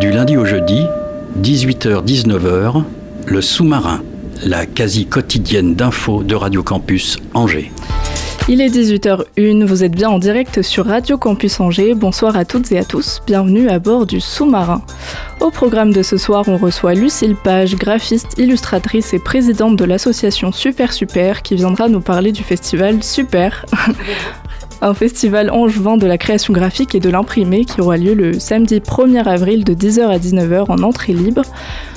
Du lundi au jeudi, 18h-19h, le sous-marin, la quasi quotidienne d'infos de Radio Campus Angers. Il est 18h01, vous êtes bien en direct sur Radio Campus Angers. Bonsoir à toutes et à tous, bienvenue à bord du sous-marin. Au programme de ce soir, on reçoit Lucille Page, graphiste, illustratrice et présidente de l'association Super Super, qui viendra nous parler du festival Super. Un festival angevin de la création graphique et de l'imprimé qui aura lieu le samedi 1er avril de 10h à 19h en entrée libre.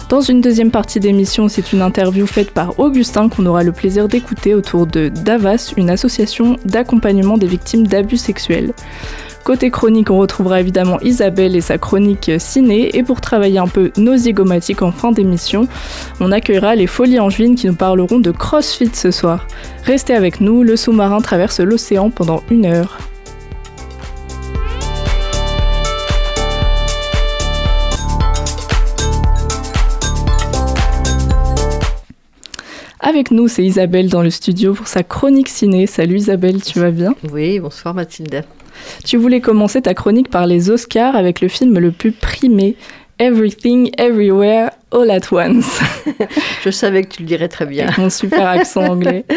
Dans une deuxième partie d'émission, c'est une interview faite par Augustin qu'on aura le plaisir d'écouter autour de Davas, une association d'accompagnement des victimes d'abus sexuels. Côté chronique, on retrouvera évidemment Isabelle et sa chronique ciné. Et pour travailler un peu nos zygomatiques en fin d'émission, on accueillera les Folies Angevines qui nous parleront de CrossFit ce soir. Restez avec nous, le sous-marin traverse l'océan pendant une heure. Avec nous, c'est Isabelle dans le studio pour sa chronique ciné. Salut Isabelle, tu vas bien? Oui, bonsoir Mathilde. Tu voulais commencer ta chronique par les Oscars avec le film le plus primé, Everything, Everywhere, All at Once. Je savais que tu le dirais très bien. Avec mon super accent anglais.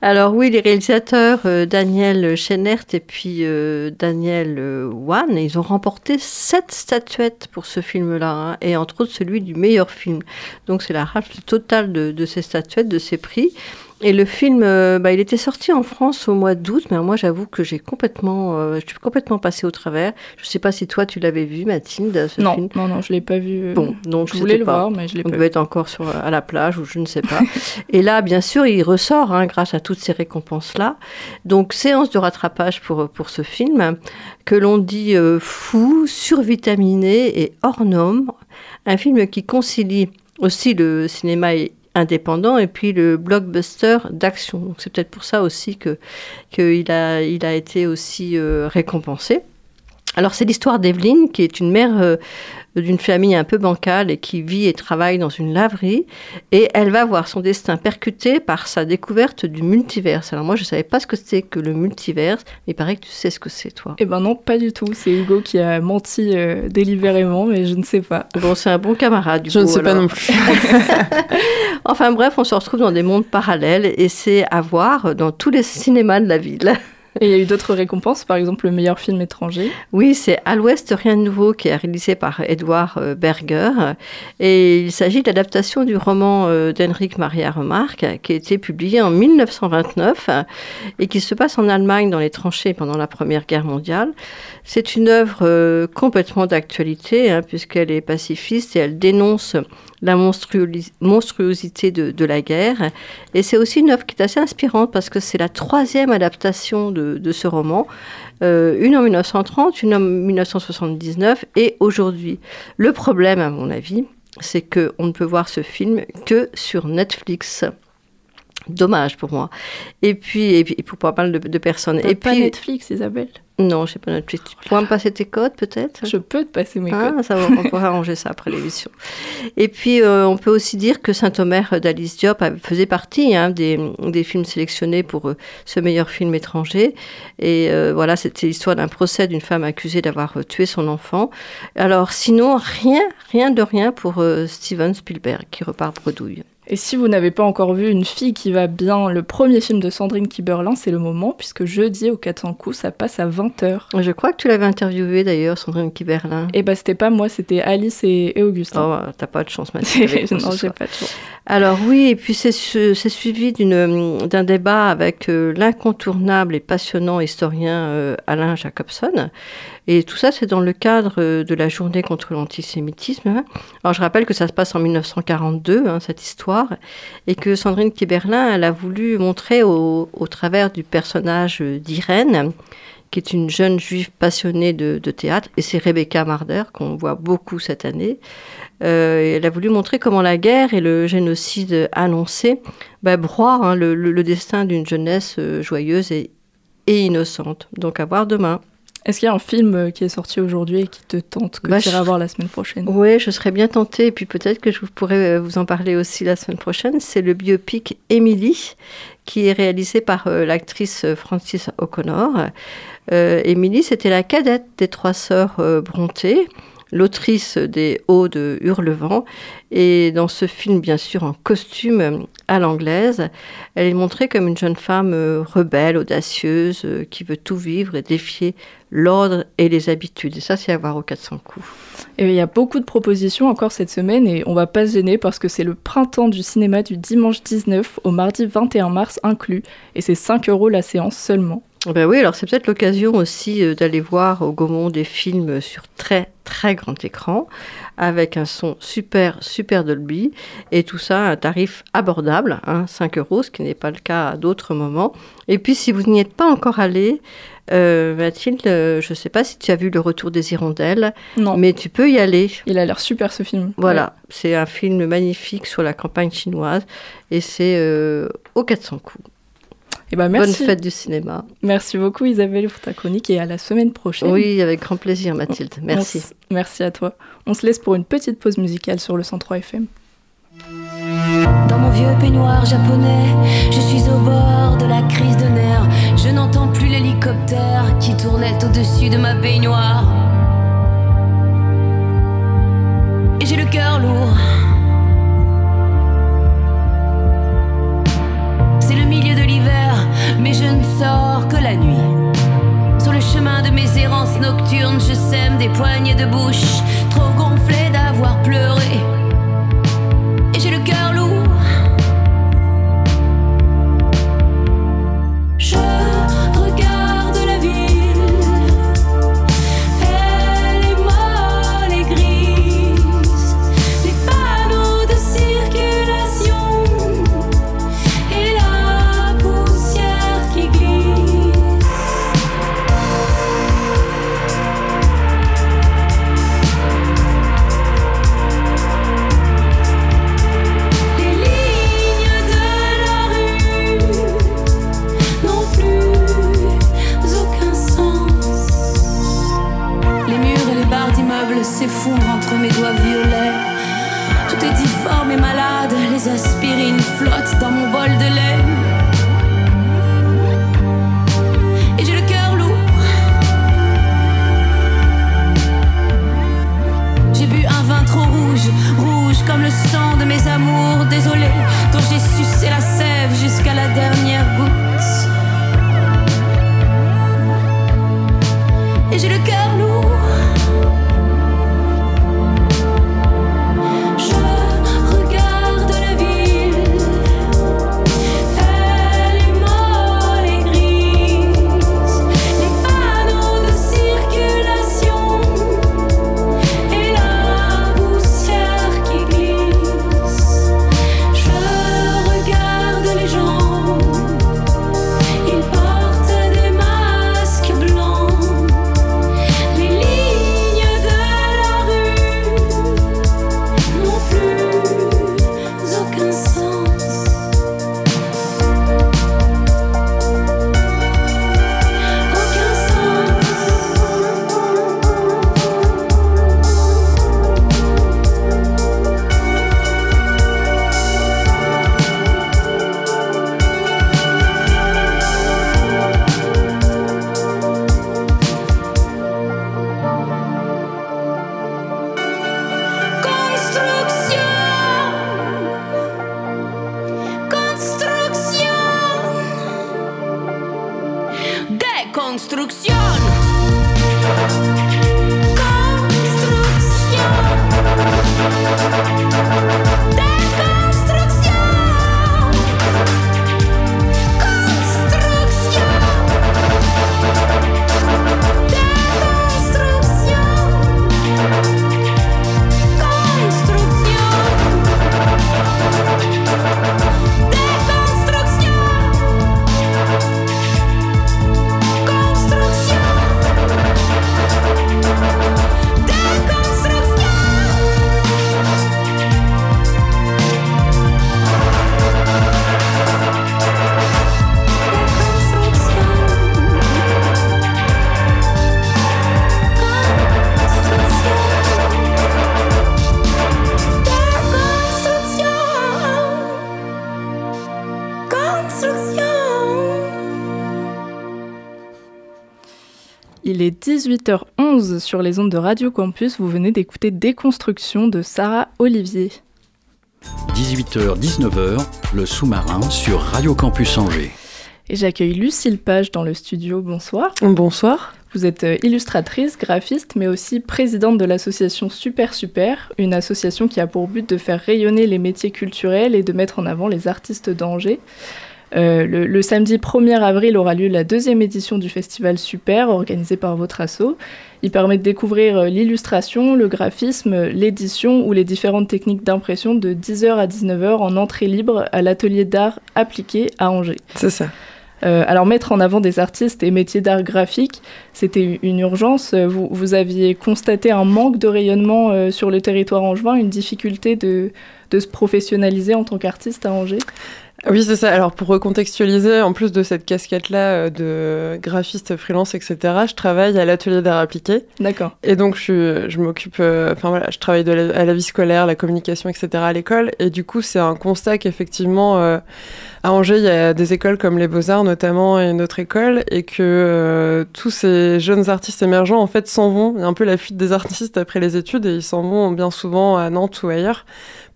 Alors oui, les réalisateurs euh, Daniel Chenert et puis euh, Daniel euh, Wan, ils ont remporté sept statuettes pour ce film-là, hein, et entre autres celui du meilleur film. Donc c'est la rafle totale de, de ces statuettes, de ces prix. Et le film, euh, bah, il était sorti en France au mois d'août, mais moi j'avoue que j'ai complètement, euh, je suis complètement passé au travers. Je sais pas si toi tu l'avais vu, Mathilde, ce Non, film. non, non, je l'ai pas vu. euh, Bon, donc je voulais le pas- voir, mais je l'ai On pas devait vu. être encore sur, à la plage ou je ne sais pas. Et là, bien sûr, il ressort hein, grâce à toutes ces récompenses-là. Donc, séance de rattrapage pour, pour ce film que l'on dit euh, fou, survitaminé et hors norme. Un film qui concilie aussi le cinéma indépendant et puis le blockbuster d'action. C'est peut-être pour ça aussi qu'il a, il a été aussi euh, récompensé. Alors, c'est l'histoire d'Evelyne, qui est une mère euh, d'une famille un peu bancale et qui vit et travaille dans une laverie. Et elle va voir son destin percuté par sa découverte du multiverse. Alors, moi, je ne savais pas ce que c'était que le multiverse, mais il paraît que tu sais ce que c'est, toi. Eh ben non, pas du tout. C'est Hugo qui a menti euh, délibérément, mais je ne sais pas. Bon, c'est un bon camarade, du Je ne coup, sais pas non plus. Enfin bref, on se retrouve dans des mondes parallèles et c'est à voir dans tous les cinémas de la ville. Il y a eu d'autres récompenses, par exemple le meilleur film étranger. Oui, c'est À l'Ouest, rien de nouveau, qui est réalisé par Edouard euh, Berger. Et il s'agit de l'adaptation du roman euh, d'Henrik Maria Remarque, qui a été publié en 1929 euh, et qui se passe en Allemagne dans les tranchées pendant la Première Guerre mondiale. C'est une œuvre euh, complètement d'actualité, hein, puisqu'elle est pacifiste et elle dénonce la monstruosi- monstruosité de, de la guerre. Et c'est aussi une œuvre qui est assez inspirante parce que c'est la troisième adaptation de, de ce roman. Euh, une en 1930, une en 1979 et aujourd'hui. Le problème, à mon avis, c'est que on ne peut voir ce film que sur Netflix. Dommage pour moi. Et puis, et puis pour pas mal de, de personnes. Et pas puis, Netflix, Isabelle non, je sais pas Netflix. Tu pourras me passer tes codes peut-être? Je peux te passer mes ah, codes. ça va, on pourra arranger ça après l'émission. Et puis, euh, on peut aussi dire que Saint-Omer d'Alice Diop faisait partie hein, des, des films sélectionnés pour euh, ce meilleur film étranger. Et euh, voilà, c'était l'histoire d'un procès d'une femme accusée d'avoir tué son enfant. Alors, sinon, rien, rien de rien pour Steven Spielberg qui repart bredouille. Et si vous n'avez pas encore vu Une fille qui va bien, le premier film de Sandrine Kiberlin, c'est le moment, puisque jeudi au 400 coups, ça passe à 20h. Je crois que tu l'avais interviewé d'ailleurs, Sandrine Kiberlin. Et bah c'était pas moi, c'était Alice et, et Augustin. Oh, t'as pas de chance, ce non, j'ai pas de chance. Alors oui, et puis c'est su- c'est suivi d'un débat avec euh, l'incontournable et passionnant historien euh, Alain Jacobson. Et tout ça, c'est dans le cadre euh, de la journée contre l'antisémitisme. Alors je rappelle que ça se passe en 1942, hein, cette histoire, et que Sandrine Kiberlin, a voulu montrer au, travers du personnage d'Irène, qui est une jeune juive passionnée de, théâtre, et c'est Rebecca Marder qu'on voit beaucoup cette année. Euh, elle a voulu montrer comment la guerre et le génocide annoncé bah, broient hein, le, destin d'une jeunesse euh, joyeuse et innocente. Donc à voir demain. Est-ce qu'il y a un film euh, qui est sorti aujourd'hui et qui te tente, que Bah, tu iras je- voir la semaine prochaine? Oui, je serais bien tentée, et puis peut-être que je pourrais euh, vous en parler aussi la semaine prochaine. C'est le biopic Emily, qui est réalisé par euh, l'actrice euh, Frances O'Connor. Euh, Emily, c'était la cadette des trois sœurs euh, Brontë, l'autrice des Hauts de Hurlevent. Et dans ce film, bien sûr, en costume euh, à l'anglaise, elle est montrée comme une jeune femme euh, rebelle, audacieuse, euh, qui veut tout vivre et défier l'ordre et les habitudes. Et ça, c'est à voir au 400 coups. Et il y a beaucoup de propositions encore cette semaine et on va pas se gêner parce que c'est le printemps du cinéma du dimanche 19 au mardi 21 mars inclus et c'est 5 euros la séance seulement. Ben oui, alors c'est peut-être l'occasion aussi euh, d'aller voir au Gaumont des films sur très très grand écran avec un son super super Dolby et tout ça à un tarif abordable, hein, 5 euros, ce qui n'est pas le cas à d'autres moments. Et puis si vous n'y êtes pas encore allé, euh, Mathilde, euh, je ne sais pas si tu as vu Le Retour des Hirondelles, Non, mais tu peux y aller. il a l'air super ce film. Voilà, c'est un film magnifique sur la campagne chinoise et c'est euh, au 400 coups. Et ben merci. Bonne fête du cinéma. Merci beaucoup Isabelle pour ta chronique et à la semaine prochaine. Oui, avec grand plaisir Mathilde. Merci. Merci à toi. On se laisse pour une petite pause musicale sur le 103 FM. Dans mon vieux peignoir japonais, je suis au bord de la crise de nerfs. Je n'entends plus l'hélicoptère qui tournait au-dessus de ma baignoire. Et j'ai le cœur lourd. Mais je ne sors que la nuit. Sur le chemin de mes errances nocturnes, je sème des poignées de bouche, trop gonflées d'avoir pleuré et j'ai le cœur lourd. Il est 18h11 sur les ondes de Radio Campus. Vous venez d'écouter Déconstruction de Sarah Olivier. 18h-19h, le sous-marin sur Radio Campus Angers. Et j'accueille Lucille Page dans le studio. Bonsoir. Bonsoir. Vous êtes euh, illustratrice, graphiste, mais aussi présidente de l'association Super Super, une association qui a pour but de faire rayonner les métiers culturels et de mettre en avant les artistes d'Angers. Euh, le, le samedi 1er avril aura lieu la deuxième édition du festival Super, organisé par votre asso. Il permet de découvrir euh, l'illustration, le graphisme, l'édition ou les différentes techniques d'impression de 10h à 19h en entrée libre à l'atelier d'art appliqué à Angers. C'est ça. Euh, alors mettre en avant des artistes et métiers d'art graphique, c'était une urgence. Vous, vous aviez constaté un manque de rayonnement euh, sur le territoire angevin, une difficulté de, de se professionnaliser en tant qu'artiste à Angers? Oui, c'est ça. Alors, pour recontextualiser, en plus de cette casquette-là euh, de graphiste freelance, etc., je travaille à l'atelier d'art appliqué. D'accord. Et donc, je, m'occupe, euh, enfin voilà, je travaille de la- à la vie scolaire, la communication, etc. à l'école. Et du coup, c'est un constat qu'effectivement, euh, à Angers, il y a des écoles comme les Beaux-Arts notamment et notre école, et que euh, tous ces jeunes artistes émergents, en fait, s'en vont. Il y a un peu la fuite des artistes après les études, et ils s'en vont bien souvent à Nantes ou ailleurs,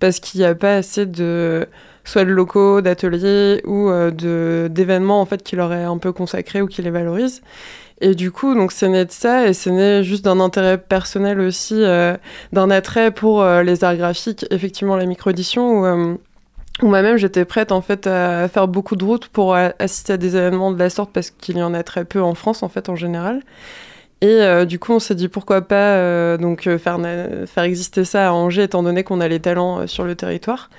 parce qu'il n'y a pas assez de soit de locaux, d'ateliers ou euh, de d'événements en fait qui leur est un peu consacrés ou qui les valorisent. Et du coup, donc c'est né de ça et c'est né juste d'un intérêt personnel aussi, euh, d'un attrait pour les arts graphiques, effectivement la micro-édition où, où moi-même j'étais prête en fait à faire beaucoup de routes pour euh, assister à des événements de la sorte parce qu'il y en a très peu en France en fait en général. Et euh, du coup, on s'est dit pourquoi pas euh, donc faire, faire exister ça à Angers étant donné qu'on a les talents sur le territoire.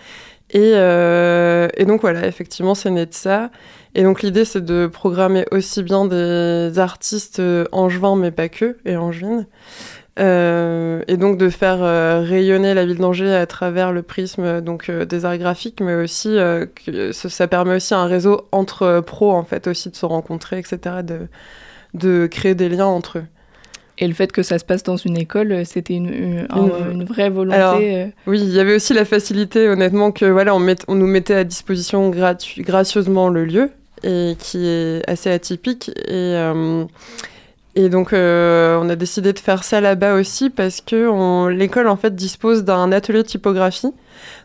Et, et donc voilà, effectivement, c'est né de ça. Et donc l'idée, c'est de programmer aussi bien des artistes angevins, mais pas que, et angevines. Euh, et donc de faire euh, rayonner la ville d'Angers à travers le prisme euh, donc euh, des arts graphiques, mais aussi que ça, permet aussi un réseau entre pros en fait aussi de se rencontrer, etc. De, de créer des liens entre eux. Et le fait que ça se passe dans une école, c'était une, une, un- Une- une vraie volonté. Alors, Oui, il y avait aussi la facilité, honnêtement, que voilà, on, met- on nous mettait à disposition gracieusement le lieu, et qui est assez atypique. Et, et donc, euh, on a décidé de faire ça là-bas aussi parce que l'école, en fait, dispose d'un atelier de typographie.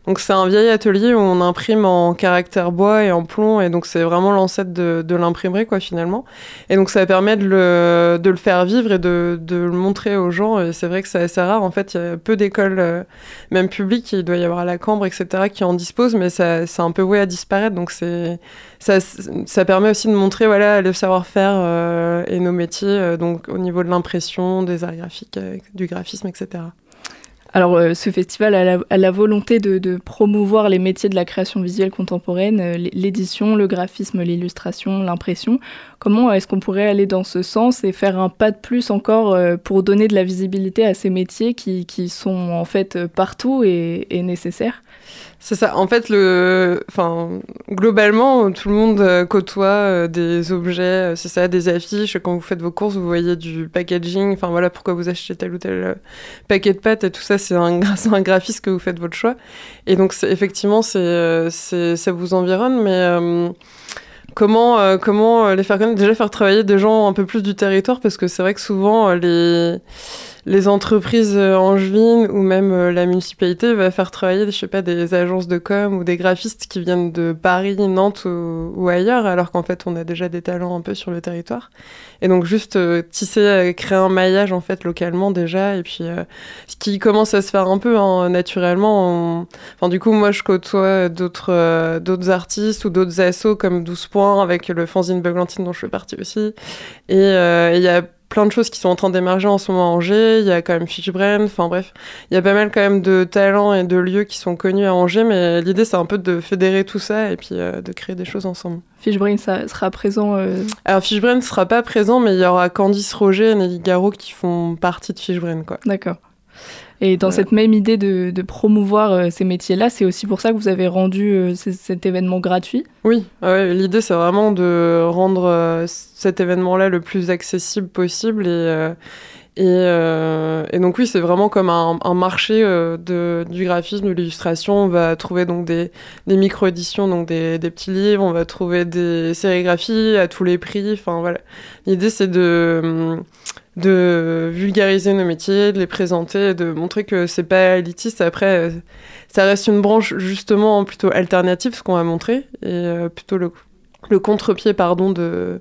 Donc, c'est un vieil atelier où on imprime en caractère bois et en plomb, et donc c'est vraiment l'ancêtre de, l'imprimerie, quoi, finalement. Et donc, ça permet de le, faire vivre et de, le montrer aux gens. C'est vrai que c'est assez rare. En fait, il y a peu d'écoles. euh, même public, il doit y avoir la Cambre, etc., qui en disposent, mais ça, c'est un peu voué à disparaître. Donc c'est, ça, permet aussi de montrer voilà, le savoir-faire euh, et nos métiers, euh, donc au niveau de l'impression, des arts graphiques, du graphisme, etc. Alors, euh, ce festival a la, volonté de, promouvoir les métiers de la création visuelle contemporaine, euh, l'édition, le graphisme, l'illustration, l'impression. Comment est-ce qu'on pourrait aller dans ce sens et faire un pas de plus encore euh, pour donner de la visibilité à ces métiers qui, sont en fait partout et nécessaires? C'est ça. En fait, le, enfin, globalement, tout le monde euh, côtoie euh, des objets. euh, C'est ça, des affiches. Quand vous faites vos courses, vous voyez du packaging. Enfin voilà, pourquoi vous achetez tel ou tel paquet de pâtes et tout ça, c'est un, un graphiste que vous faites votre choix. Et donc, effectivement, c'est, ça vous environne, mais euh, comment, euh, comment les faire connaître? Déjà, faire travailler des gens un peu plus du territoire, parce que c'est vrai que souvent, les les entreprises euh, angevines ou même euh, la municipalité va faire travailler, je sais pas, des agences de com ou des graphistes qui viennent de Paris, Nantes ou, ailleurs, alors qu'en fait on a déjà des talents un peu sur le territoire. Et donc juste euh, tisser, euh, créer un maillage en fait localement déjà, et puis euh, ce qui commence à se faire un peu hein, naturellement. Enfin du coup moi je côtoie d'autres euh, artistes ou d'autres assos comme 12 points avec le fanzine Buglantine dont je fais partie aussi. Et euh, il y a plein de choses qui sont en train d'émerger en ce moment à Angers. Il y a quand même Fishbrain. Enfin bref, il y a pas mal quand même de talents et de lieux qui sont connus à Angers. Mais l'idée, c'est un peu de fédérer tout ça et puis euh, de créer des choses ensemble. Fishbrain ça sera présent. euh, Alors Fishbrain ne sera pas présent, mais il y aura Candice Roger et Nelly Garot qui font partie de Fishbrain. Quoi. D'accord. Et dans Voilà. cette même idée de, de promouvoir euh, ces métiers-là, c'est aussi pour ça que vous avez rendu euh, cet événement gratuit? Oui, ouais, l'idée c'est vraiment de rendre euh, cet événement-là le plus accessible possible et, Et, euh, et donc oui, c'est vraiment comme un, un marché euh, de, du graphisme, de l'illustration. On va trouver donc des, des micro-éditions, donc des, des petits livres. On va trouver des sérigraphies à tous les prix. Enfin voilà. L'idée c'est de de vulgariser nos métiers, de les présenter, de montrer que c'est pas élitiste. Après, euh, ça reste une branche justement plutôt alternative, ce qu'on va montrer, et euh, plutôt le, contre-pied, pardon, de,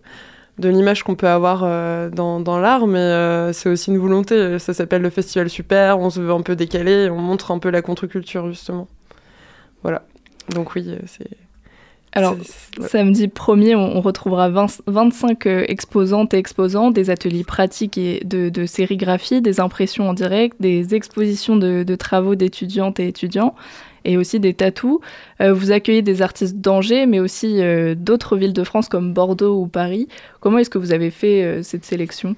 l'image qu'on peut avoir euh, dans, dans l'art, mais c'est aussi une volonté. Ça s'appelle le Festival Super, on se veut un peu décalé, on montre un peu la contre-culture, justement. Voilà. Donc oui, c'est... Alors, samedi 1er, on, retrouvera 20 25 euh, exposantes et exposants, des ateliers pratiques et de, de sérigraphie, des impressions en direct, des expositions de, de travaux d'étudiantes et étudiants, et aussi des tatous. Euh, vous accueillez des artistes d'Angers, mais aussi euh, d'autres villes de France comme Bordeaux ou Paris. Comment est-ce que vous avez fait euh, cette sélection?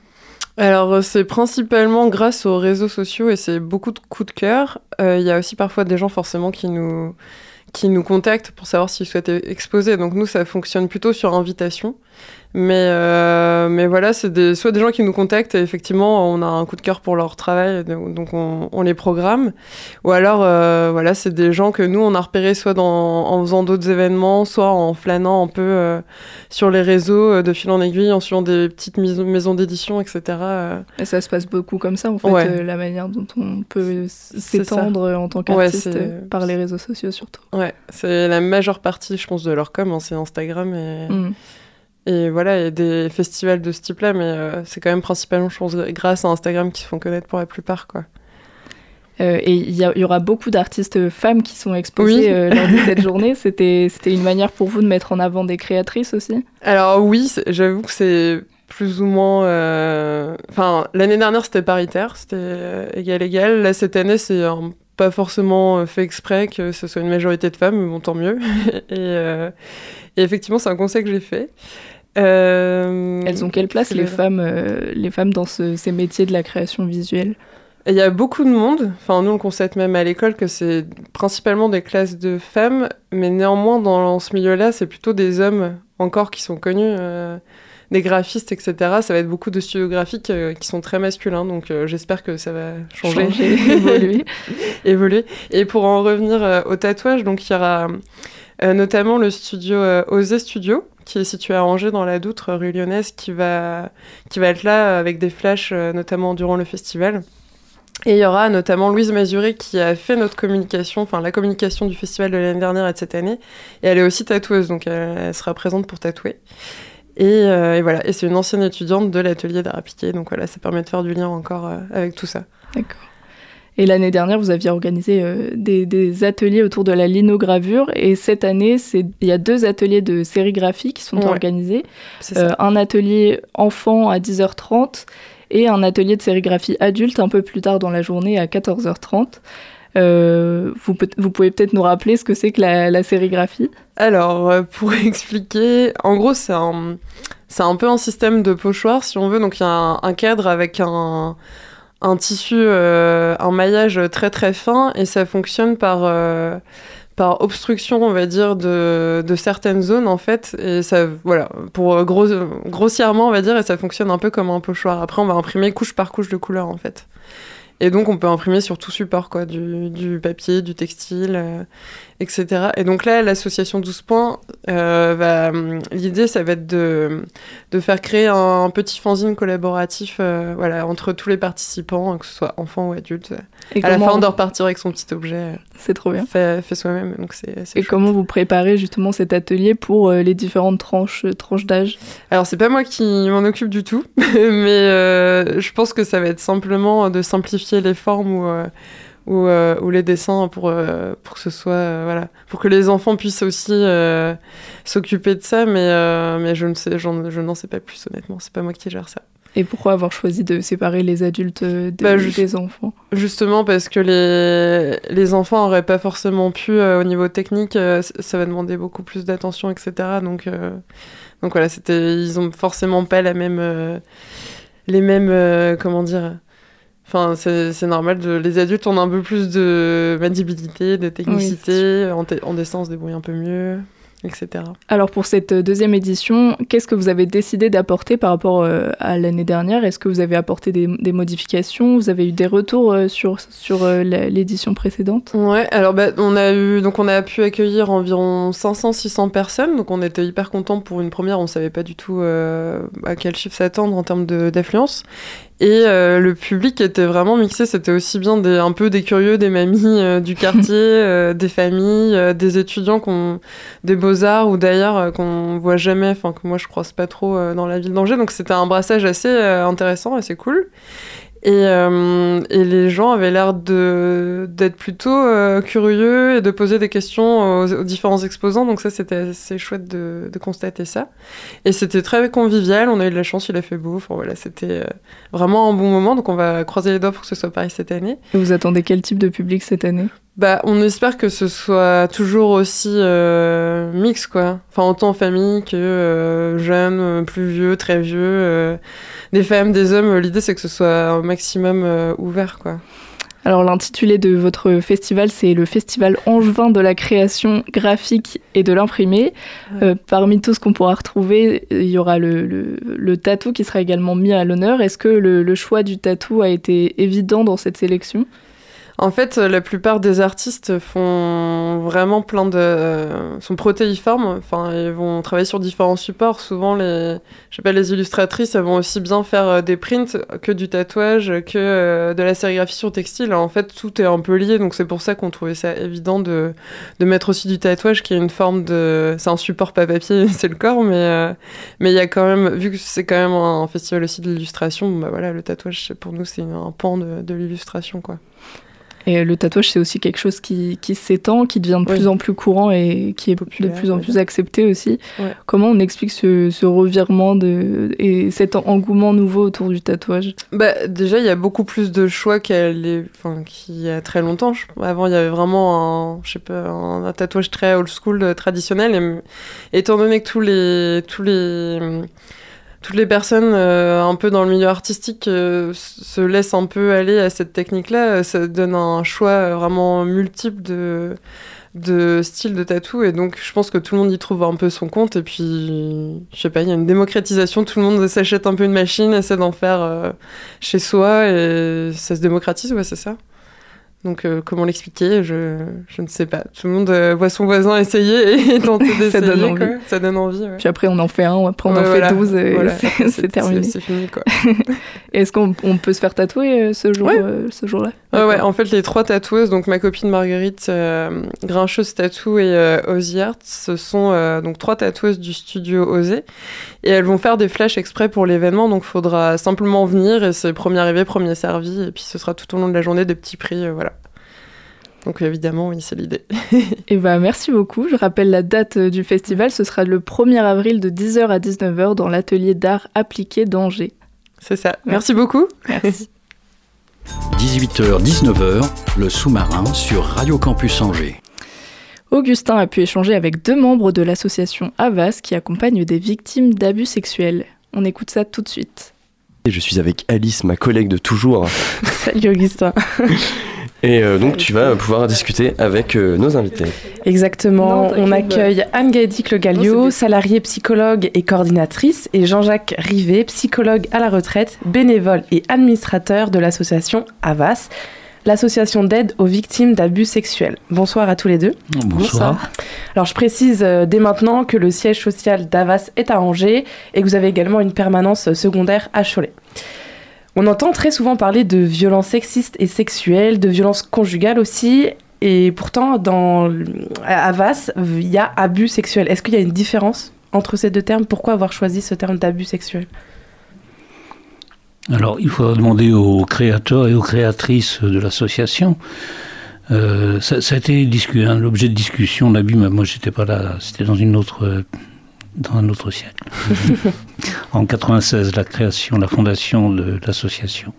Alors, c'est principalement grâce aux réseaux sociaux et c'est beaucoup de coups de cœur. Il y a aussi parfois des gens forcément qui nous, qui nous contactent pour savoir s'ils souhaitent exposer. Donc nous, ça fonctionne plutôt sur invitation. Mais, euh, mais voilà, c'est des, soit des gens qui nous contactent et effectivement, on a un coup de cœur pour leur travail, donc on, on les programme. Ou alors, euh, voilà, c'est des gens que nous, on a repérés soit dans, en faisant d'autres événements, soit en flânant un peu euh, sur les réseaux de fil en aiguille, en suivant des petites maisons, maisons d'édition, etc. Et ça se passe beaucoup comme ça, en fait, Ouais. la manière dont on peut s'étendre en tant qu'artiste par les réseaux sociaux surtout. Ouais, c'est la majeure partie, je pense, de leur com, hein, c'est Instagram et, Mm. et voilà, et des festivals de ce type-là, mais euh, c'est quand même principalement, je pense, grâce à Instagram qu'ils se font connaître pour la plupart, quoi. Euh, et il y, aura beaucoup d'artistes femmes qui sont exposées Oui. euh, lors de cette journée. C'était une manière pour vous de mettre en avant des créatrices aussi? Alors oui, j'avoue que c'est plus ou moins... euh, Enfin, l'année dernière, c'était paritaire, c'était euh, égal-égal. Là, cette année, c'est un- pas forcément euh, fait exprès que ce soit une majorité de femmes, mais bon, tant mieux. et, euh, et effectivement, c'est un conseil que j'ai fait. Euh, Elles ont quelle place les le- femmes, les femmes dans ce- ces métiers de la création visuelle? Il y a beaucoup de monde. Enfin, nous, on constate même à l'école que c'est principalement des classes de femmes, mais néanmoins, dans ce milieu-là, c'est plutôt des hommes encore qui sont connus, euh, des graphistes, etc. Ça va être beaucoup de studios graphiques euh, qui sont très masculins, donc euh, j'espère que ça va changer, Changer, évoluer. évoluer. Et pour en revenir euh, au tatouage, donc il y aura notamment le studio Osé Studio, qui est situé à Angers dans la Doutre, rue Lyonnaise, qui va, qui va être là avec des flashs, notamment durant le festival. Et il y aura notamment Louise Mazuré qui a fait notre communication, enfin la communication du festival de l'année dernière et de cette année. Et elle est aussi tatoueuse, donc elle, elle sera présente pour tatouer. Et, euh, et voilà, et c'est une ancienne étudiante de l'atelier d'art appliqué, donc voilà, ça permet de faire du lien encore euh, avec tout ça. D'accord. Et l'année dernière, vous aviez organisé euh, des, des ateliers autour de la linogravure. Et cette année, il y a deux ateliers de sérigraphie qui sont Ouais. organisés. Un atelier enfant à 10h30 et un atelier de sérigraphie adulte un peu plus tard dans la journée à 14h30. Euh, vous, pouvez peut-être nous rappeler ce que c'est que la, la sérigraphie? Alors, euh, pour expliquer, en gros, c'est un, un peu un système de pochoir, si on veut. Donc, il y a un, cadre avec un, un tissu, euh, un maillage très très fin, et ça fonctionne par, par obstruction, on va dire, de, de certaines zones, en fait. Et ça, voilà, pour gros, grossièrement, on va dire, et ça fonctionne un peu comme un pochoir. Après, on va imprimer couche par couche de couleurs, en fait. Et donc, on peut imprimer sur tout support, quoi, du, du papier, du textile, euh, etc. Et donc là, l'association 12 points, euh, va, hum, l'idée, ça va être de, de faire créer un, un petit fanzine collaboratif, euh, voilà, entre tous les participants, que ce soit enfants ou adultes. et À la fin, on doit repartir avec son petit objet euh, C'est trop bien. fait, fait soi-même, donc c'est Et chouette. comment vous préparez justement cet atelier pour les différentes tranches, tranches d'âge? Alors, c'est pas moi qui m'en occupe du tout, mais je pense que ça va être simplement de simplifier les formes ou, ou, euh, ou les dessins pour, euh, pour que ce soit. euh, voilà. Pour que les enfants puissent aussi s'occuper de ça, mais, mais je ne sais, je n'en sais pas plus, honnêtement. C'est pas moi qui gère ça. Et pourquoi avoir choisi de séparer les adultes des, Bah, des enfants? Justement parce que les, les enfants n'auraient pas forcément pu, euh, au niveau technique, euh, ça va demander beaucoup plus d'attention, etc. Donc, euh, donc voilà, ils ont forcément pas la même, les mêmes, comment dire. Enfin, c'est normal. De, les adultes ont un peu plus de maniabilité, de technicité. En, te- en dessin, on se débrouille un peu mieux. etc. Alors pour cette deuxième édition, qu'est-ce que vous avez décidé d'apporter par rapport euh, à l'année dernière? Est-ce que vous avez apporté des, des modifications? Vous avez eu des retours euh, sur, sur euh, l'édition précédente? Ouais, alors bah, on a eu donc on a pu accueillir environ 500-600 personnes, donc on était hyper contents pour une première. On savait pas du tout euh, à quel chiffre s'attendre en termes d'affluence. Et euh, le public était vraiment mixé. C'était aussi bien des, un peu des curieux, des mamies euh, du quartier, euh, des familles, euh, des étudiants qu'on, des beaux arts ou d'ailleurs euh, qu'on voit jamais, enfin que moi je croise pas trop dans la ville d'Angers. Donc c'était un brassage assez intéressant, assez cool. Et, euh, et les gens avaient l'air d'être plutôt euh, curieux et de poser des questions aux, aux différents exposants. Donc ça, c'était assez chouette de, de constater ça. Et c'était très convivial. On a eu de la chance, il a fait beau. Enfin voilà, c'était euh, vraiment un bon moment. Donc on va croiser les doigts pour que ce soit pareil cette année. Et Vous attendez quel type de public cette année? Bah, on espère que ce soit toujours aussi euh, mix, quoi. Enfin, autant en famille que euh, jeunes, euh, plus vieux, très vieux, euh, des femmes, des hommes. L'idée, c'est que ce soit un maximum euh, ouvert, quoi. Alors l'intitulé de votre festival, c'est le Festival angevin de la création graphique et de l'imprimé. Euh, parmi tout ce qu'on pourra retrouver, il y aura le, le, le tatou qui sera également mis à l'honneur. Est-ce que le, le choix du tatou a été évident dans cette sélection? En fait, euh, la plupart des artistes font vraiment plein de... euh, sont protéiformes, enfin, ils vont travailler sur différents supports. Souvent, les, je sais pas, les illustratrices, elles vont aussi bien faire euh, des prints que du tatouage, que de la sérigraphie sur textile. En fait, tout est un peu lié, donc c'est pour ça qu'on trouvait ça évident de, de mettre aussi du tatouage, qui est une forme de... C'est un support pas papier, c'est le corps, mais euh, mais il y a quand même, vu que c'est quand même un festival aussi de l'illustration, bah voilà, le tatouage, pour nous, c'est un pan de l'illustration, quoi. Et le tatouage, c'est aussi quelque chose qui, qui s'étend, qui devient de Oui. plus en plus courant et qui est Populaire, de plus en ouais. plus accepté aussi. Ouais. Comment on explique ce, ce revirement de, et cet engouement nouveau autour du tatouage? Bah, déjà, il y a beaucoup plus de choix qu'il y a très longtemps. Avant, il y avait vraiment un, je sais pas, un, un tatouage très old school, euh, traditionnel. Et, étant donné que tous les, tous les, toutes les personnes euh, un peu dans le milieu artistique euh, se laissent un peu aller à cette technique-là, euh, ça donne un choix vraiment multiple de de styles de tatou. Et donc je pense que tout le monde y trouve un peu son compte. Et puis je sais pas il y a une démocratisation. Tout le monde s'achète un peu une machine essaie d'en faire chez soi. Et ça se démocratise, ouais, c'est ça. Donc, euh, comment l'expliquer? Je, je ne sais pas. Tout le monde euh, voit son voisin essayer et tenter d'essayer. Ça donne quoi. envie. Ça donne envie, ouais. Puis après, on en fait un, après on Ouais, en voilà. fait 12 et Voilà. c'est- terminé. C'est fini, quoi. Est-ce qu'on on peut se faire tatouer euh, ce jour, Ouais. euh, Ouais, en fait, les trois tatoueuses, donc ma copine Marguerite, euh, Grincheuse Tattoo et euh, Ozzy Art, ce sont euh, donc trois tatoueuses du studio Osé. Et elles vont faire des flashs exprès pour l'événement, donc faudra simplement venir et c'est premier arrivé, premier servi. Et puis ce sera tout au long de la journée des petits prix, euh, voilà. Donc évidemment, oui, c'est l'idée. Et bah, merci beaucoup. Je rappelle la date euh, du festival. Ce sera le 1er avril de 10h à 19h dans l'atelier d'art appliqué d'Angers. C'est ça. Merci beaucoup. Merci. 18h-19h, le sous-marin sur Radio Campus Angers. Augustin a pu échanger avec deux membres de l'association Avas qui accompagnent des victimes d'abus sexuels. On écoute ça tout de suite. Et je suis avec Alice, ma collègue de toujours. Salut Augustin. Et euh, donc tu vas pouvoir discuter avec euh, nos invités. Exactement, Non, on accueille Anne-Gaëdic Le Non, Gallio, salariée psychologue et coordinatrice, et Jean-Jacques Rivet, psychologue à la retraite, bénévole et administrateur de l'association AVAS, l'association d'aide aux victimes d'abus sexuels. Bonsoir à tous les deux. Bonsoir. Alors je précise euh, dès maintenant que le siège social d'Avas est à Angers et que vous avez également une permanence secondaire à Cholet. On entend très souvent parler de violences sexistes et sexuelles, de violences conjugales aussi, et pourtant dans Avas, il y a abus sexuel. Est-ce qu'il y a une différence entre ces deux termes? Pourquoi avoir choisi ce terme d'abus sexuel? Alors, il faudra demander aux créateurs et aux créatrices de l'association. Euh, ça, a été discu- un objet de discussion, l'abus, moi, j'étais pas là. C'était dans une autre, euh, dans un autre siècle. en 96, la création, la fondation de l'association.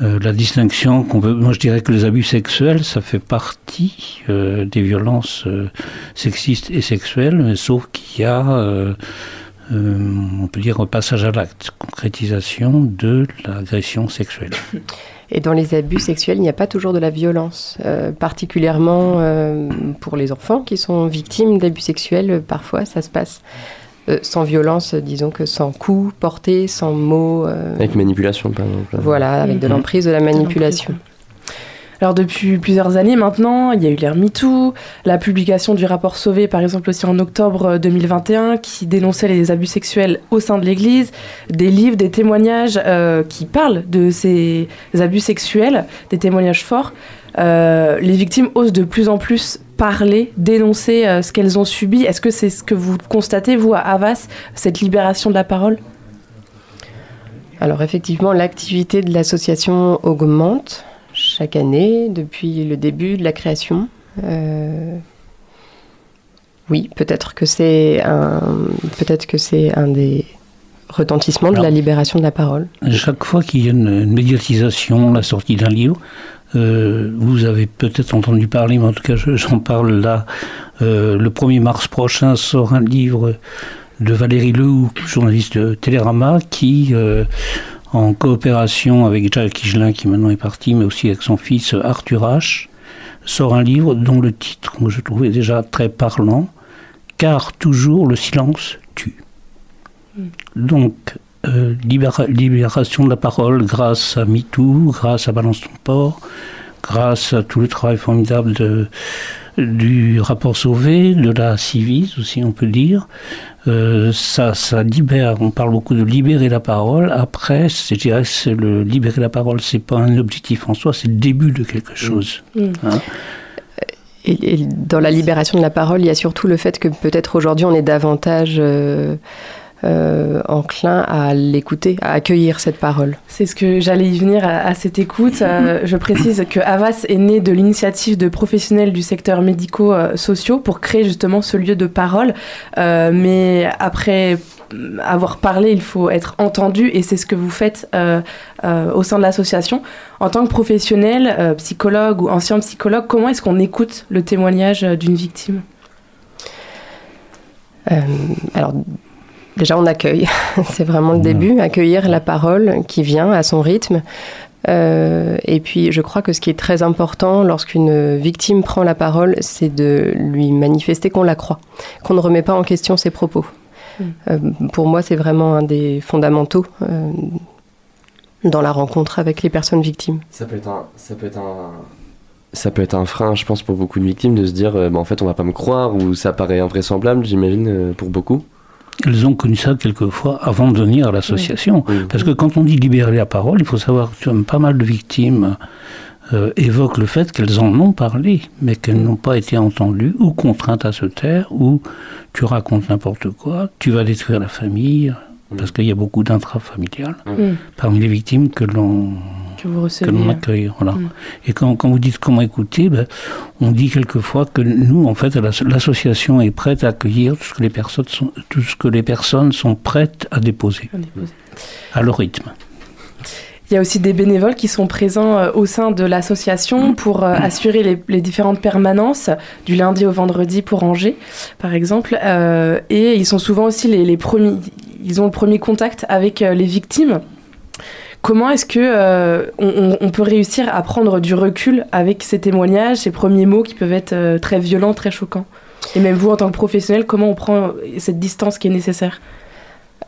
Euh, la distinction qu'on peut, moi je dirais que les abus sexuels, ça fait partie euh, des violences euh, sexistes et sexuelles, mais sauf qu'il y a on peut dire, passage à l'acte, concrétisation de l'agression sexuelle. Et dans les abus sexuels, il n'y a pas toujours de la violence, euh, particulièrement euh, pour les enfants qui sont victimes d'abus sexuels. euh, Parfois, ça se passe euh, sans violence, disons que sans coups portés, sans mots. euh, Avec manipulation, par exemple. voilà, avec de Mhm. l'emprise, de la manipulation. Alors depuis plusieurs années maintenant, il y a eu l'ère MeToo, la publication du rapport Sauvé par exemple aussi en octobre euh, 2021 qui dénonçait les abus sexuels au sein de l'Église, des livres, des témoignages euh, qui parlent de ces abus sexuels, des témoignages forts. Euh, les victimes osent de plus en plus parler, dénoncer euh, ce qu'elles ont subi. Est-ce que c'est ce que vous constatez, vous, à Havas, cette libération de la parole? Alors effectivement, l'activité de l'association augmente chaque année depuis le début de la création. Euh, Oui, peut-être que c'est un, peut-être que c'est un des retentissements de la libération de la parole. Chaque fois qu'il y a une, une médiatisation, la sortie d'un livre, euh, vous avez peut-être entendu parler, mais en tout cas je- j'en parle là. euh, le 1er mars prochain sort un livre de Valérie Lehoux, journaliste de Télérama, qui, euh, en coopération avec Jacques Higelin, qui maintenant est parti, mais aussi avec son fils Arthur H., sort un livre dont le titre, moi je trouvais déjà très parlant, Car toujours le silence tue. Donc, euh, libéra- libération de la parole grâce à MeToo, grâce à Balance ton port, grâce à tout le travail formidable de, du rapport Sauvé, de la Civis aussi, on peut dire. Euh, ça, ça libère, on parle beaucoup de libérer la parole. Après, je dirais que c'est le libérer la parole, c'est pas un objectif en soi, c'est le début de quelque chose. Mm. Hein. Et, et dans la libération de la parole, il y a surtout le fait que peut-être aujourd'hui on est davantage euh, euh, enclin à l'écouter, à accueillir cette parole. C'est ce que j'allais y venir à, à cette écoute. Euh, je précise que Havas est né de l'initiative de professionnels du secteur médico-sociaux pour créer justement ce lieu de parole. Euh, mais après avoir parlé, il faut être entendu et c'est ce que vous faites euh, euh, au sein de l'association. En tant que professionnel, euh, psychologue ou ancien psychologue, comment est-ce qu'on écoute le témoignage d'une victime? Alors, déjà, on accueille. C'est vraiment le début, accueillir la parole qui vient à son rythme. Euh, et puis, je crois que ce qui est très important lorsqu'une victime prend la parole, c'est de lui manifester qu'on la croit, qu'on ne remet pas en question ses propos. Mm. Euh, pour moi, c'est vraiment un des fondamentaux euh, dans la rencontre avec les personnes victimes. Ça peut être un, ça peut être un, ça peut être un frein, je pense, pour beaucoup de victimes de se dire, euh, bah, en fait, on va pas me croire ou ça paraît invraisemblable, j'imagine, euh, pour beaucoup. Elles ont connu ça quelquefois avant de venir à l'association. Parce que quand on dit libérer la parole, il faut savoir que pas mal de victimes euh, évoquent le fait qu'elles en ont parlé, mais qu'elles n'ont pas été entendues ou contraintes à se taire, ou tu racontes n'importe quoi, tu vas détruire la famille, parce qu'il y a beaucoup d'intrafamiliales parmi les victimes que l'on que vous que recevez l'on euh, accueille. Voilà. Mm. Et quand, quand vous dites comment écouter, ben, on dit quelquefois que nous, en fait, l'asso- l'association est prête à accueillir tout ce que les personnes sont, tout ce que les personnes sont prêtes à déposer, à déposer. à leur rythme. Il y a aussi des bénévoles qui sont présents euh, au sein de l'association pour euh, assurer les, les différentes permanences du lundi au vendredi pour Angers, par exemple. Euh, et ils sont souvent aussi les, les premiers, ils ont le premier contact avec les victimes. Comment est-ce que euh, on, peut réussir à prendre du recul avec ces témoignages, ces premiers mots qui peuvent être euh, très violents, très choquants? Et même vous, en tant que professionnel, comment on prend cette distance qui est nécessaire?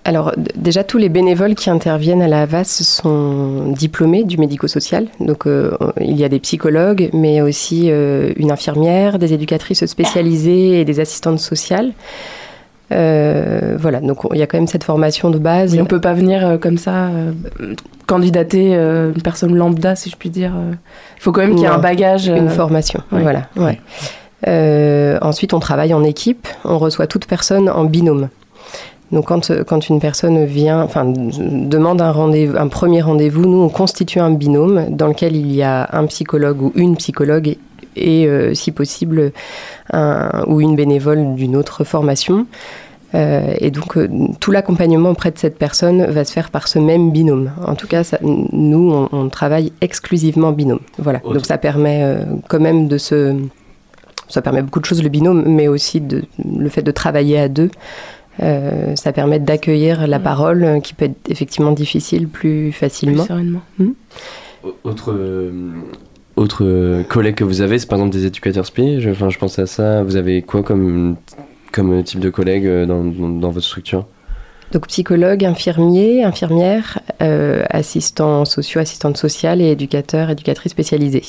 Alors, déjà, tous les bénévoles qui interviennent à la Havas sont diplômés du médico-social. Donc, euh, il y a des psychologues, mais aussi une infirmière, des éducatrices spécialisées et des assistantes sociales. Euh, voilà, donc on- il y a quand même cette formation de base. Mais on peut pas venir euh, comme ça euh, candidater une personne lambda, si je puis dire. Il faut quand même qu'il y ait un bagage. Une formation, ouais. voilà. Ouais. Ensuite, on travaille en équipe. On reçoit toute personne en binôme. Donc, quand, quand une personne vient, enfin, demande un, rendez un premier rendez-vous, nous, on constitue un binôme dans lequel il y a un psychologue ou une psychologue et, euh, si possible, un, ou une bénévole d'une autre formation. Euh, et donc, euh, tout l'accompagnement auprès de cette personne va se faire par ce même binôme. En tout cas, ça- nous, on, on travaille exclusivement en binôme. Voilà. Autre- Donc, ça permet euh, quand même de se. Ça permet beaucoup de choses, le binôme, mais aussi de, le fait de travailler à deux. Euh, ça permet d'accueillir la parole, euh, qui peut être effectivement difficile plus facilement. Plus sereinement. Euh, autre euh, collègue que vous avez, c'est par exemple des éducateurs SPI. Je, enfin, je pense à ça. Vous avez quoi comme, comme type de collègue euh, dans, dans, dans votre structure? Donc psychologue, infirmier, infirmière, euh, assistant sociaux, assistante sociale et éducateur, éducatrice spécialisée.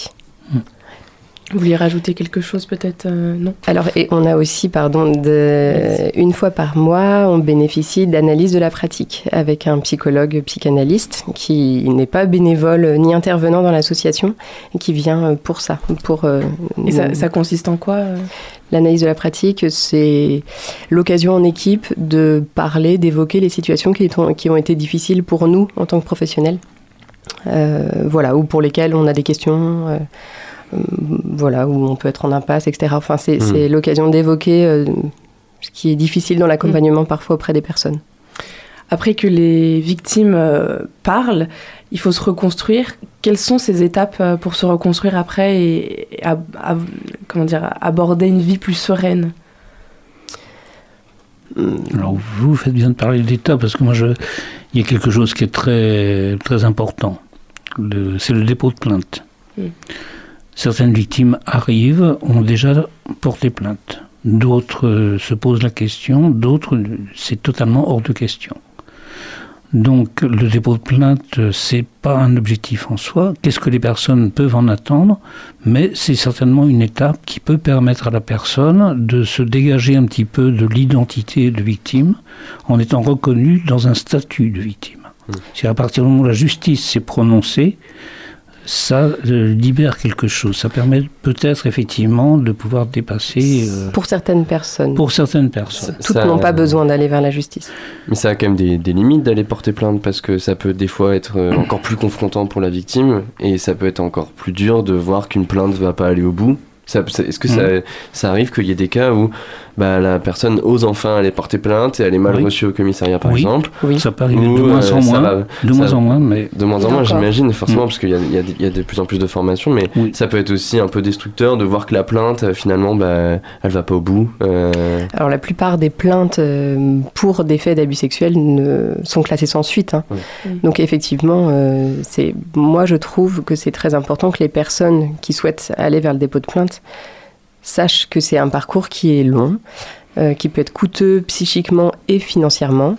Vous vouliez rajouter quelque chose peut-être euh, Non? Alors, et on a aussi, pardon, de, une fois par mois, on bénéficie d'analyse de la pratique avec un psychologue psychanalyste qui n'est pas bénévole ni intervenant dans l'association et qui vient euh, pour ça. Pour, euh, Et ça, ça consiste en quoi L'analyse de la pratique, c'est l'occasion en équipe de parler, d'évoquer les situations qui, ont- qui ont été difficiles pour nous en tant que professionnels. Euh, voilà, ou pour lesquelles on a des questions, voilà, où on peut être en impasse, etc. Enfin, c'est Mm. c'est l'occasion d'évoquer euh, ce qui est difficile dans l'accompagnement parfois auprès des personnes. Après que les victimes euh, parlent, il faut se reconstruire. Quelles sont ces étapes euh, pour se reconstruire après et, comment dire, aborder une vie plus sereine? Alors vous faites bien de parler d'État parce que moi je, il y a quelque chose qui est très très important. C'est le dépôt de plainte. Certaines victimes arrivent, ont déjà porté plainte. D'autres euh, se posent la question, d'autres c'est totalement hors de question. Donc le dépôt de plainte, euh, c'est pas un objectif en soi. Qu'est-ce que les personnes peuvent en attendre? Mais c'est certainement une étape qui peut permettre à la personne de se dégager un petit peu de l'identité de victime en étant reconnue dans un statut de victime. C'est à partir du moment où la justice s'est prononcée, ça euh, libère quelque chose. Ça permet peut-être effectivement de pouvoir dépasser euh, Pour certaines personnes. pour certaines personnes. Toutes n'ont pas besoin d'aller vers la justice. Mais ça a quand même des, des limites d'aller porter plainte parce que ça peut des fois être euh, encore plus confrontant pour la victime et ça peut être encore plus dur de voir qu'une plainte va pas aller au bout. Ça- ça- Est-ce que ça, ça arrive qu'il y ait des cas où bah, la personne ose enfin aller porter plainte et elle est mal Oui. reçue au commissariat par Oui. exemple Oui. Ça peut arriver Ou, de moins euh, en ça moins, va- de moins en moins, mais De moins en moins, D'accord. j'imagine, forcément, Mm. parce qu'il y a, il y a- il y a de plus en plus de formations, mais Oui. ça peut être aussi un peu destructeur de voir que la plainte, euh, finalement, bah, elle va pas au bout. euh, Alors la plupart des plaintes euh, pour des faits d'abus sexuels ne, sont classées sans suite. hein. Oui. Donc effectivement, euh, c'est moi je trouve que c'est très important que les personnes qui souhaitent aller vers le dépôt de plainte sachent que c'est un parcours qui est long, euh, qui peut être coûteux psychiquement et financièrement.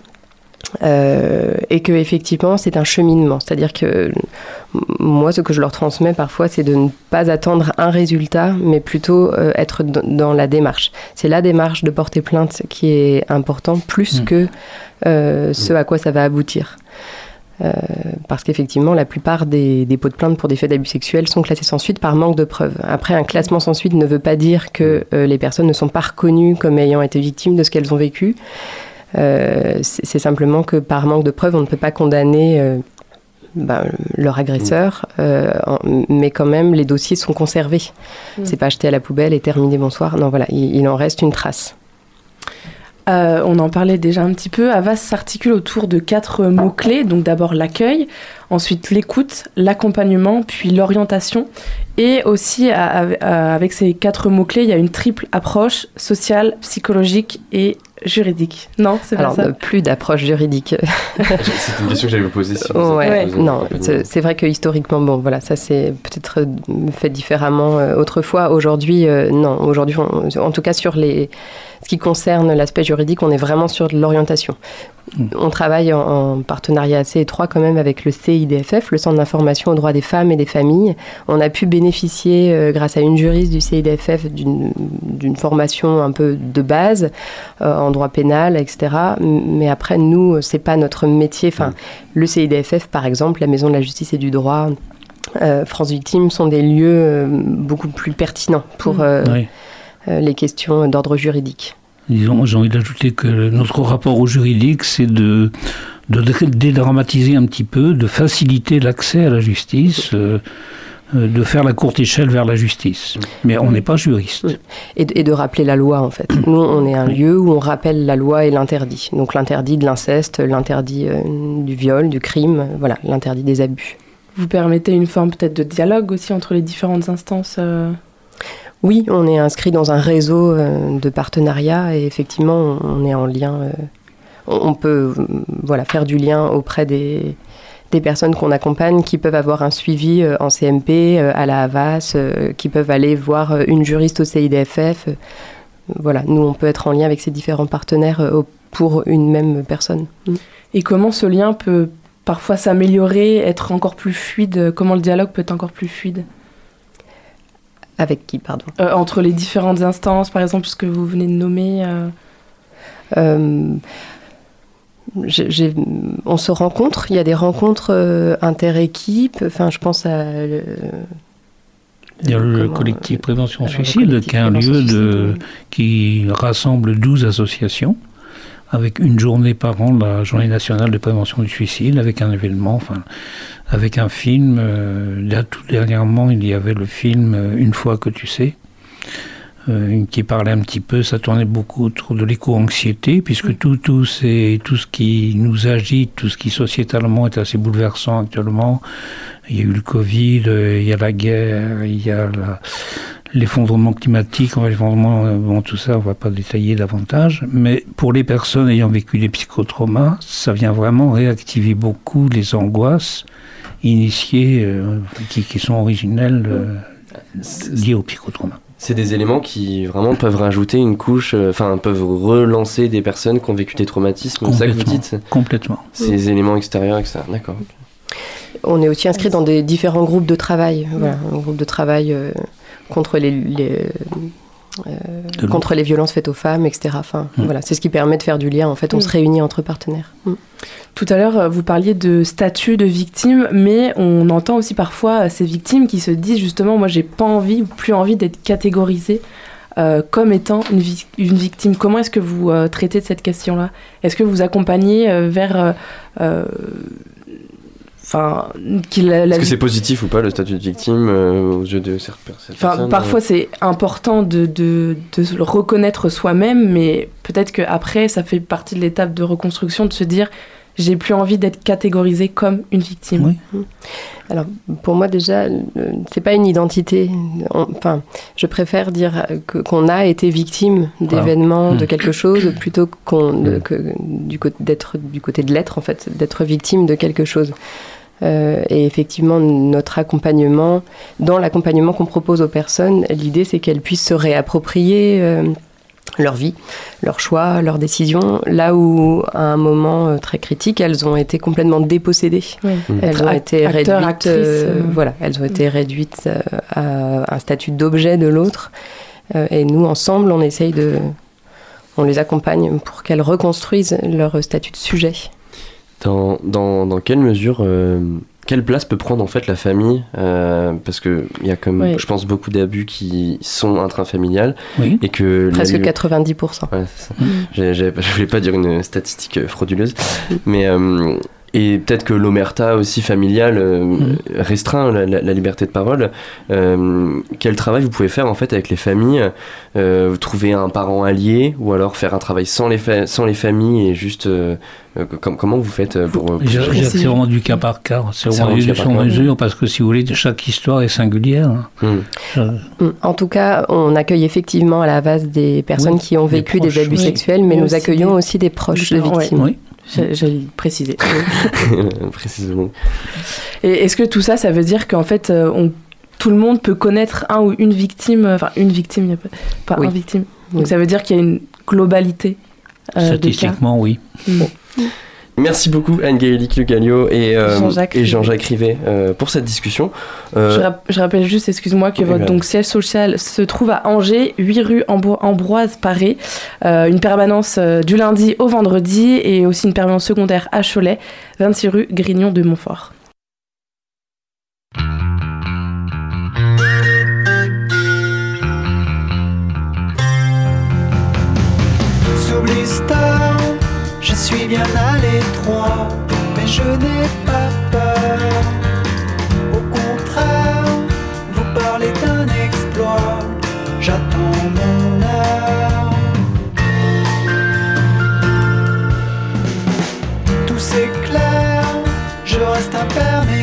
euh, et que effectivement c'est un cheminement, c'est-à-dire que moi ce que je leur transmets parfois c'est de ne pas attendre un résultat, mais plutôt euh, être dans la démarche. C'est la démarche de porter plainte qui est important plus Mm. que euh, ce à quoi ça va aboutir. Euh, parce qu'effectivement, la plupart des dépôts de plainte pour des faits d'abus sexuels sont classés sans suite par manque de preuves. Après, un classement sans suite ne veut pas dire que euh, les personnes ne sont pas reconnues comme ayant été victimes de ce qu'elles ont vécu. Euh, c'est simplement que par manque de preuves, on ne peut pas condamner euh, ben, leur agresseur, euh, en- mais quand même, les dossiers sont conservés. Mm. C'est pas jeté à la poubelle et terminé, bonsoir. Non, voilà, il, il en reste une trace. Euh, on en parlait déjà un petit peu. Avas s'articule autour de quatre mots-clés. Donc d'abord l'accueil, ensuite l'écoute, l'accompagnement, puis l'orientation. Et aussi, à- à- à- avec ces quatre mots-clés, il y a une triple approche sociale, psychologique et juridique. Non, c'est pas Alors, ça euh, plus d'approche juridique. C'était une question que j'allais vous poser. Si vous Ouais, avez besoin non, c'est c'est vrai que historiquement, bon, voilà, ça c'est peut-être euh, fait différemment euh, autrefois. Aujourd'hui, euh, non. Aujourd'hui, en tout cas sur les, ce qui concerne l'aspect juridique, on est vraiment sur de l'orientation. Mm. On travaille en, en partenariat assez étroit quand même avec le CIDFF, le Centre d'information aux droits des femmes et des familles. On a pu bénéficier, euh, grâce à une juriste du CIDFF, d'une formation un peu de base euh, en droit pénal, etc. Mais après, nous, c'est pas notre métier. Enfin, le CIDFF, par exemple, la Maison de la Justice et du Droit, euh, France Victime, sont des lieux euh, beaucoup plus pertinents pour Mm. euh, oui. euh, les questions d'ordre juridique. Disons, j'ai envie d'ajouter que notre rapport au juridique, c'est de, de dé- dédramatiser un petit peu, de faciliter l'accès à la justice, euh, euh, de faire la courte échelle vers la justice. Mais on n'est pas juriste. Et, de- et de rappeler la loi, en fait. Nous, on est un Oui. lieu où on rappelle la loi et l'interdit. Donc l'interdit de l'inceste, l'interdit euh, du viol, du crime, voilà, l'interdit des abus. Vous permettez une forme peut-être de dialogue aussi entre les différentes instances euh, Oui, on est inscrit dans un réseau euh, de partenariats et effectivement, on est en lien. euh, on peut euh, voilà, faire du lien auprès des, des personnes qu'on accompagne qui peuvent avoir un suivi euh, en CMP, à la Havas, qui peuvent aller voir une juriste au CIDFF. voilà, nous, on peut être en lien avec ces différents partenaires pour une même personne. Mm. Et comment ce lien peut parfois s'améliorer, être encore plus fluide Comment le dialogue peut être encore plus fluide? Avec qui, pardon Euh, Entre les différentes instances, par exemple, ce que vous venez de nommer euh, Euh, on se rencontre, il y a des rencontres euh, inter-équipes, enfin je pense à... euh, Il y a le comment, collectif euh, Prévention le Suicide, qui est un lieu de, qui rassemble 12 associations, avec une journée par an, la journée nationale de prévention du suicide, avec un événement, enfin, avec un film. euh, là, tout dernièrement, il y avait le film euh, Une fois que tu sais, euh, qui parlait un petit peu, ça tournait beaucoup autour de l'éco-anxiété, puisque tout, tout, c'est, tout ce qui nous agite, tout ce qui sociétalement est assez bouleversant actuellement. Il y a eu le Covid, il y a la guerre, il y a la- l'effondrement climatique, l'effondrement, euh, bon, tout ça, on va pas détailler davantage. Mais pour les personnes ayant vécu des psychotraumas, ça vient vraiment réactiver beaucoup les angoisses initiées euh, qui, qui sont originelles euh, liées au psychotrauma. C'est des éléments qui vraiment peuvent rajouter une couche, euh, enfin peuvent relancer des personnes qui ont vécu des traumatismes. C'est ça que vous Complètement. dites? Complètement. Ces éléments extérieurs, etc. D'accord. On est aussi inscrit dans des différents groupes de travail. Voilà, un groupe de travail euh, contre les, les, euh, contre les violences faites aux femmes, etc. Enfin, Mm. voilà, c'est ce qui permet de faire du lien. En fait, on Mm. se réunit entre partenaires. Mm. Tout à l'heure, vous parliez de statut de victime, mais on entend aussi parfois euh, ces victimes qui se disent justement, moi j'ai pas envie ou plus envie d'être catégorisée euh, comme étant une, vi- une victime. Comment est-ce que vous euh, traitez de cette question-là? Est-ce que vous accompagnez euh, vers... Enfin, qu'il la, la Est-ce que c'est positif ou pas le statut de victime euh, aux yeux de certaines Enfin, personnes parfois euh, c'est important de, de, de se le reconnaître soi-même, mais peut-être qu'après, ça fait partie de l'étape de reconstruction de se dire j'ai plus envie d'être catégorisée comme une victime. Oui. Alors, pour moi, déjà, euh, c'est pas une identité. Enfin, je préfère dire que- qu'on a été victime d'événements, de quelque chose, plutôt qu'on de- Mm. que du côté d'être du côté de l'être, en fait, d'être victime de quelque chose. Euh, et effectivement, notre accompagnement, dans l'accompagnement qu'on propose aux personnes, l'idée c'est qu'elles puissent se réapproprier euh, leur vie, leurs choix, leurs décisions, là où à un moment euh, très critique, elles ont été complètement dépossédées. Oui. Elles ont été acteur, réduites, actrice, euh, euh. voilà, elles ont été réduites à un statut d'objet de l'autre. Et nous, ensemble, on essaye de, on les accompagne pour qu'elles reconstruisent leur statut de sujet. Dans, dans, dans quelle mesure, euh, quelle place peut prendre en fait la famille euh, Parce qu'il y a comme, Oui. je pense, beaucoup d'abus qui sont intrafamiliales Oui. et que... Presque lu- 90%. Ouais, j'ai- Je voulais pas dire une statistique euh, frauduleuse, mais euh, et peut-être que l'omerta aussi familiale euh, Mhm. restreint la, la- la liberté de parole. Euh, quel travail vous pouvez faire en fait avec les familles? Euh, Vous trouvez un parent allié ou alors faire un travail sans les fa- sans les familles et juste euh, com- comment vous faites pour, pour C'est vraiment du cas par cas, c'est vraiment du sur mesure, parce que si vous voulez, chaque histoire est singulière. hein. Mhm. Je- Mm. En tout cas, on accueille effectivement à la base des personnes Oui, qui ont vécu des, proches, abus oui. sexuels, mais nous accueillons des- aussi des proches de victimes. Oui. J'ai- J'allais préciser. précisément Et est-ce que tout ça, ça veut dire qu'en fait, euh, on, tout le monde peut connaître un ou une victime, euh, enfin une victime, il y a pas, pas Oui. un victime. Donc Oui. ça veut dire qu'il y a une globalité euh, de cas. Statistiquement, oui. Merci beaucoup Anne-Gaëlique Lugalio et, euh, Jean-Jacques et Jean-Jacques Rivet euh, pour cette discussion. Euh, Je, rap- je rappelle juste, excuse-moi, que Oui, votre bah. donc, siège social se trouve à Angers, 8 rue Ambro- Ambroise Paré. Euh, une permanence euh, du lundi au vendredi et aussi une permanence secondaire à Cholet, 26 rue Grignon de Montfort. Sous suis bien à l'étroit, mais je n'ai pas peur. Au contraire, vous parlez d'un exploit, j'attends mon heure. Tout s'éclaire, je reste imperméable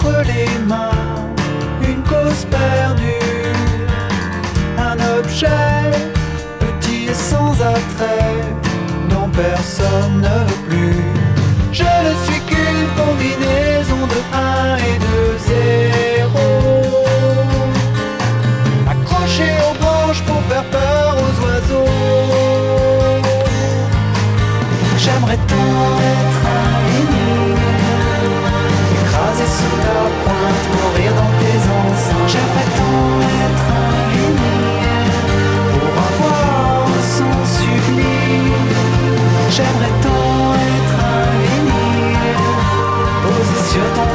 entre les mains une cause perdue, un objet petit et sans attrait dont personne ne veut plus. Je ne suis qu'une combinaison de 1 et de 0. Accroché aux branches pour faire peur aux oiseaux. J'aimerais tant être mourir dans tes enceintes. J'aimerais tant être un vinyle, pour avoir un son sublime. J'aimerais tant être un vinyle, posé sur ton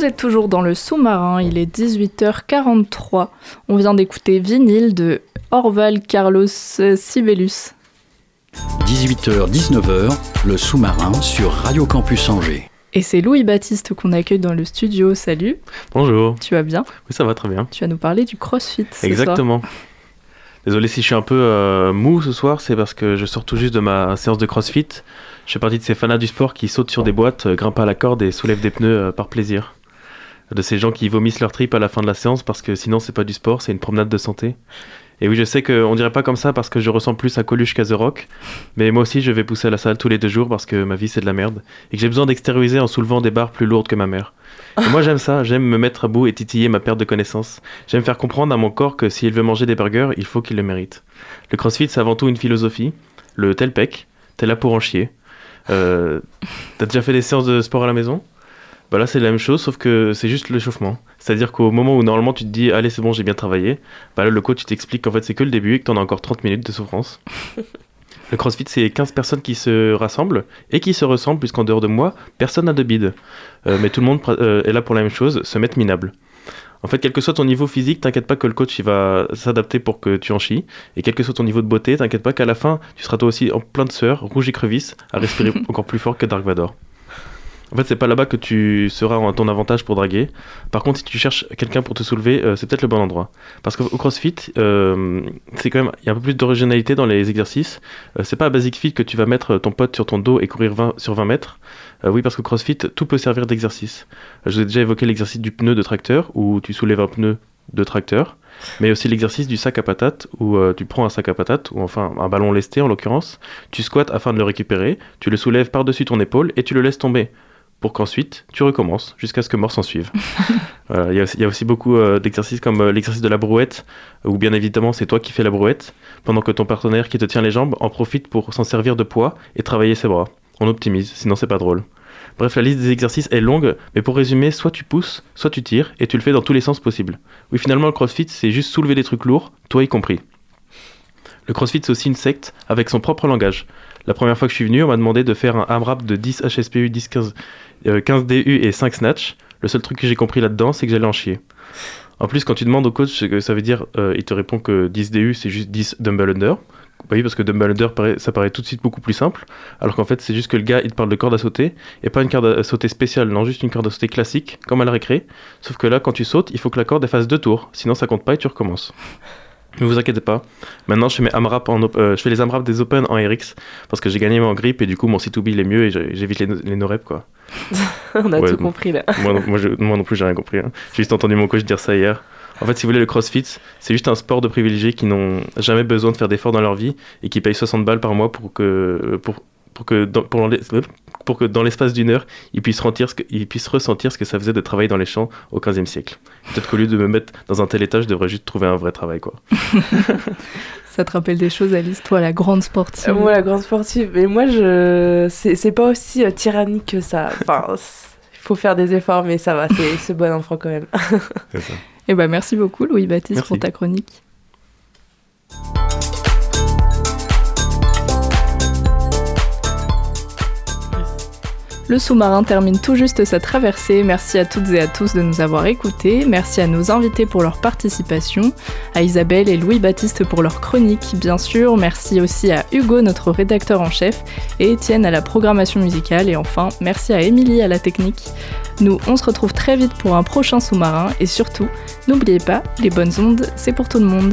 Vous êtes toujours dans le sous-marin, il est 18h43. On vient d'écouter Vinyle de Orval Carlos Sibelius. 18h-19h, le sous-marin sur Radio Campus Angers. Et c'est Louis-Baptiste qu'on accueille dans le studio. Salut, Bonjour. tu vas bien? Oui, ça va très bien. Tu vas nous parler du crossfit. ce soir. Exactement. Désolé si je suis un peu euh, mou ce soir, c'est parce que je sors tout juste de ma séance de crossfit. Je fais partie de ces fanats du sport qui sautent sur des boîtes, euh, grimpent à la corde et soulèvent des pneus euh, par plaisir. De ces gens qui vomissent leur trip à la fin de la séance parce que sinon c'est pas du sport, c'est une promenade de santé. Et oui, je sais qu'on dirait pas comme ça parce que je ressemble plus à Coluche qu'à The Rock, mais moi aussi je vais pousser à la salle tous les deux jours parce que ma vie c'est de la merde et que j'ai besoin d'extérioriser en soulevant des barres plus lourdes que ma mère. Moi j'aime ça, j'aime me mettre à bout et titiller ma perte de connaissance. J'aime faire comprendre à mon corps que s'il veut manger des burgers, il faut qu'il le mérite. Le crossfit c'est avant tout une philosophie, le tel pec, t'es là pour en chier. Euh, T'as déjà fait des séances de sport à la maison? Bah là c'est la même chose sauf que c'est juste l'échauffement. C'est-à-dire qu'au moment où normalement tu te dis allez c'est bon j'ai bien travaillé, bah là le coach t'explique qu'en fait c'est que le début et que t'en as encore 30 minutes de souffrance. le crossfit c'est 15 personnes qui se rassemblent et qui se ressemblent puisqu'en dehors de moi personne n'a de bide. Euh, mais tout le monde euh, est là pour la même chose, se mettre minable. En fait, quel que soit ton niveau physique, t'inquiète pas que le coach il va s'adapter pour que tu en chies. Et quel que soit ton niveau de beauté, t'inquiète pas qu'à la fin, tu seras toi aussi en plein de sueur, rouge et crevice, à respirer encore plus fort que Dark Vador. En fait, c'est pas là-bas que tu seras en ton avantage pour draguer. Par contre, si tu cherches quelqu'un pour te soulever, euh, c'est peut-être le bon endroit. Parce qu'au CrossFit, euh, c'est quand même, il y a un peu plus d'originalité dans les exercices. Euh, c'est pas à Basic Fit que tu vas mettre ton pote sur ton dos et courir 20, sur 20 mètres. Euh, oui, parce que CrossFit, tout peut servir d'exercice. Je vous ai déjà évoqué l'exercice du pneu de tracteur, où tu soulèves un pneu de tracteur, mais aussi l'exercice du sac à patates, où tu prends un sac à patates, ou enfin un ballon lesté en l'occurrence, tu squattes afin de le récupérer, tu le soulèves par-dessus ton épaule et tu le laisses tomber pour qu'ensuite tu recommences jusqu'à ce que mort s'en suive. Voilà, Il y, a aussi- il y a aussi beaucoup euh, d'exercices comme euh, l'exercice de la brouette, où bien évidemment c'est toi qui fais la brouette, pendant que ton partenaire qui te tient les jambes en profite pour s'en servir de poids et travailler ses bras. On optimise, sinon c'est pas drôle. Bref, la liste des exercices est longue, mais pour résumer, soit tu pousses, soit tu tires, et tu le fais dans tous les sens possibles. Oui, finalement, le crossfit, c'est juste soulever des trucs lourds, toi y compris. Le CrossFit, c'est aussi une secte avec son propre langage. La première fois que je suis venu, on m'a demandé de faire un AMRAP de 10 HSPU, 10, 15, euh, 15 DU et 5 snatch. Le seul truc que j'ai compris là-dedans, c'est que j'allais en chier. En plus, quand tu demandes au coach ce que ça veut dire, euh, il te répond que 10 DU, c'est juste 10 dumbbell under. Bah oui, parce que dumbbell under, ça paraît tout de suite beaucoup plus simple. Alors qu'en fait, c'est juste que le gars, il te parle de corde à sauter. Et pas une corde à sauter spéciale, non, juste une corde à sauter classique, comme à la récré. Sauf que là, quand tu sautes, il faut que la corde fasse deux tours. Sinon, ça compte pas et tu recommences. Ne vous inquiétez pas. Maintenant, je fais, mes AMRAP en euh, je fais les AMRAP des Open en RX parce que j'ai gagné mon grip et du coup, mon C2B il est mieux et j'évite les, no- les no-reps, quoi. On a Ouais, tout compris là. moi, non- moi, je- moi non plus, j'ai rien compris. hein. J'ai juste entendu mon coach dire ça hier. En fait, si vous voulez, le CrossFit, c'est juste un sport de privilégiés qui n'ont jamais besoin de faire d'efforts dans leur vie et qui payent 60 balles par mois pour que, pour, pour que, dans, pour l'es- pour que dans l'espace d'une heure, ils puissent, ressentir ce que, ils puissent ressentir ce que ça faisait de travailler dans les champs au 15e siècle. Peut-être qu'au lieu de me mettre dans un tel état, je devrais juste trouver un vrai travail, quoi. Ça te rappelle des choses, Alice, toi, la grande sportive? Euh, Moi, la grande sportive. Mais moi, je... c'est pas aussi euh, tyrannique que ça. Enfin, il faut faire des efforts, mais ça va, c'est bon enfant quand même. Eh ben, merci beaucoup, Louis-Baptiste, pour ta chronique. Le sous-marin termine tout juste sa traversée. Merci à toutes et à tous de nous avoir écoutés. Merci à nos invités pour leur participation, à Isabelle et Louis-Baptiste pour leur chronique, bien sûr. Merci aussi à Hugo, notre rédacteur en chef, et Étienne à la programmation musicale. Et enfin, merci à Émilie à la technique. Nous, on se retrouve très vite pour un prochain sous-marin. Et surtout, n'oubliez pas, les bonnes ondes, c'est pour tout le monde.